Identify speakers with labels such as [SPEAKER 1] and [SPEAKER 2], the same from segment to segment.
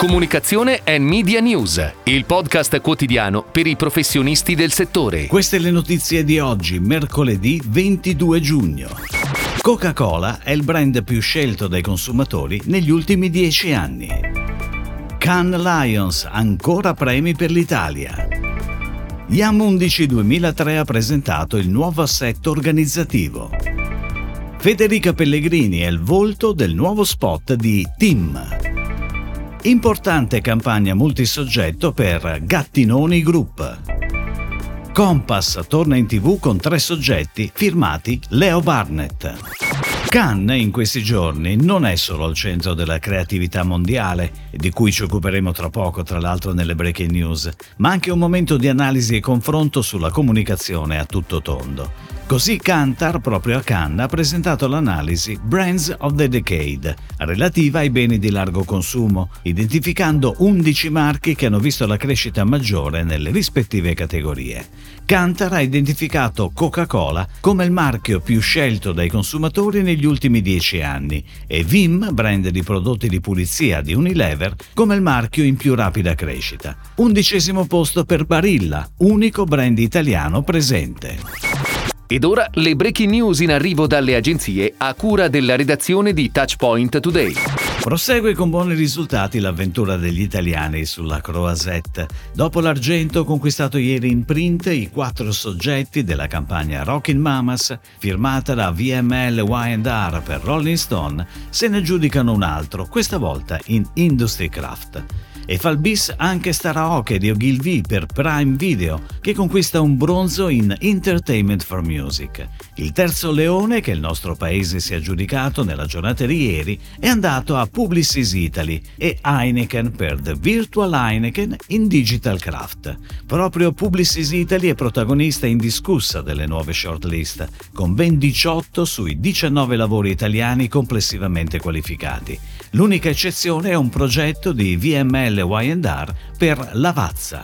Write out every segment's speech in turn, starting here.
[SPEAKER 1] Comunicazione e Media News, il podcast quotidiano per i professionisti del settore.
[SPEAKER 2] Queste le notizie di oggi, mercoledì 22 giugno. Coca-Cola è il brand più scelto dai consumatori negli ultimi dieci anni. Cannes Lions, ancora premi per l'Italia. Yam 11 2003 ha presentato il nuovo assetto organizzativo. Federica Pellegrini è il volto del nuovo spot di Tim. Importante campagna multisoggetto per Gattinoni Group. Compass torna in tv con tre soggetti firmati Leo Barnett. Cannes in questi giorni non è solo al centro della creatività mondiale, di cui ci occuperemo tra poco tra l'altro nelle breaking news, ma anche un momento di analisi e confronto sulla comunicazione a tutto tondo. Così Kantar, proprio a Cannes, ha presentato l'analisi Brands of the Decade, relativa ai beni di largo consumo, identificando 11 marchi che hanno visto la crescita maggiore nelle rispettive categorie. Kantar ha identificato Coca-Cola come il marchio più scelto dai consumatori negli ultimi 10 anni e Vim, brand di prodotti di pulizia di Unilever, come il marchio in più rapida crescita. Undicesimo posto per Barilla, unico brand italiano presente.
[SPEAKER 1] Ed ora le breaking news in arrivo dalle agenzie a cura della redazione di Touchpoint Today.
[SPEAKER 2] Prosegue con buoni risultati l'avventura degli italiani sulla Croisette. Dopo l'argento conquistato ieri in print, i quattro soggetti della campagna Rockin' Mamas, firmata da VML Y&R per Rolling Stone, se ne aggiudicano un altro, questa volta in Industry Craft e fa il bis anche Staraoke di Ogilvy per Prime Video, che conquista un bronzo in Entertainment for Music. Il terzo leone che il nostro paese si è aggiudicato nella giornata di ieri è andato a Publicis Italy e Heineken per The Virtual Heineken in Digital Craft. Proprio Publicis Italy è protagonista indiscussa delle nuove shortlist, con ben 18 sui 19 lavori italiani complessivamente qualificati. L'unica eccezione è un progetto di VML Y&R per Lavazza.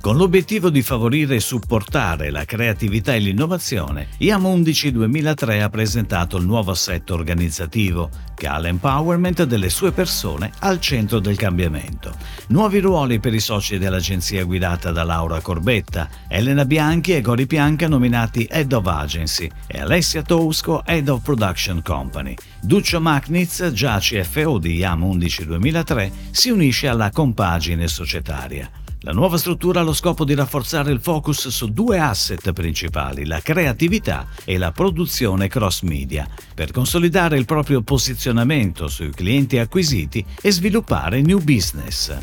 [SPEAKER 2] Con l'obiettivo di favorire e supportare la creatività e l'innovazione, IAM 11 2003 ha presentato il nuovo assetto organizzativo che ha l'empowerment delle sue persone al centro del cambiamento. Nuovi ruoli per i soci dell'agenzia guidata da Laura Corbetta, Elena Bianchi e Gori Pianca nominati Head of Agency e Alessia Tosco Head of Production Company. Duccio Magnitz, già CFO di IAM 11 2003, si unisce alla compagine societaria. La nuova struttura ha lo scopo di rafforzare il focus su due asset principali, la creatività e la produzione cross media, per consolidare il proprio posizionamento sui clienti acquisiti e sviluppare new business.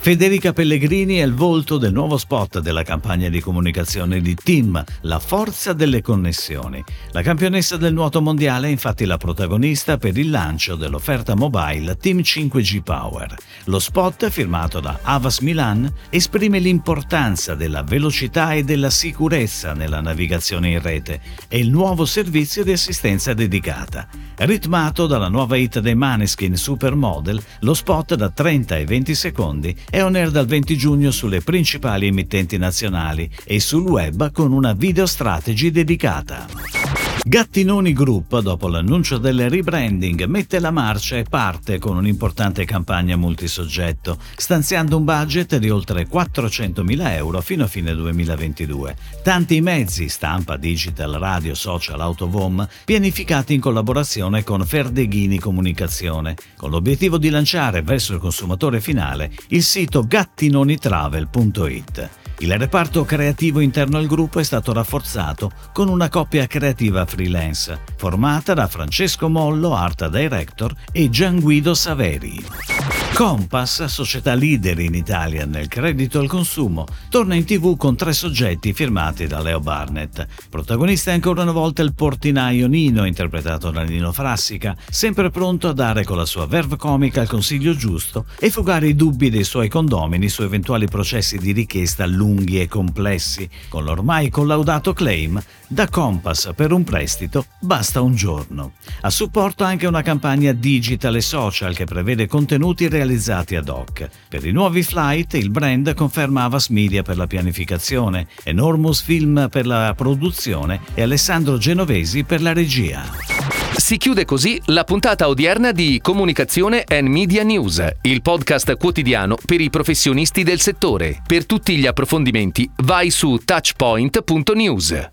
[SPEAKER 2] Federica Pellegrini è il volto del nuovo spot della campagna di comunicazione di Team, la forza delle connessioni. La campionessa del nuoto mondiale è infatti la protagonista per il lancio dell'offerta mobile Team 5G Power. Lo spot, firmato da Avas Milan, esprime l'importanza della velocità e della sicurezza nella navigazione in rete e il nuovo servizio di assistenza dedicata. Ritmato dalla nuova hit dei Maneskin Supermodel, lo spot da 30 ai 20 secondi è on air dal 20 giugno sulle principali emittenti nazionali e sul web con una video strategy dedicata. Gattinoni Group, dopo l'annuncio del rebranding, mette la marcia e parte con un'importante campagna multisoggetto, stanziando un budget di oltre 400.000 euro fino a fine 2022. Tanti mezzi, stampa, digital, radio, social, autovom, pianificati in collaborazione con Ferdeghini Comunicazione, con l'obiettivo di lanciare verso il consumatore finale il sito gattinonitravel.it. Il reparto creativo interno al gruppo è stato rafforzato con una coppia creativa freelance, formata da Francesco Mollo, art director, e Gian Guido Saveri. Compass, società leader in Italia nel credito al consumo, torna in tv con tre soggetti firmati da Leo Barnett. Protagonista è ancora una volta il portinaio Nino, interpretato da Nino Frassica, sempre pronto a dare con la sua verve comica il consiglio giusto e fugare i dubbi dei suoi condomini su eventuali processi di richiesta lunga lunghi e complessi, con l'ormai collaudato claim da Compass per un prestito basta un giorno. A supporto anche una campagna digital e social che prevede contenuti realizzati ad hoc. Per i nuovi flight il brand conferma Avas Media per la pianificazione, Enormous Film per la produzione e Alessandro Genovesi per la regia.
[SPEAKER 1] Si chiude così la puntata odierna di Comunicazione and Media News, il podcast quotidiano per i professionisti del settore. Per tutti gli approfondimenti vai su touchpoint.news.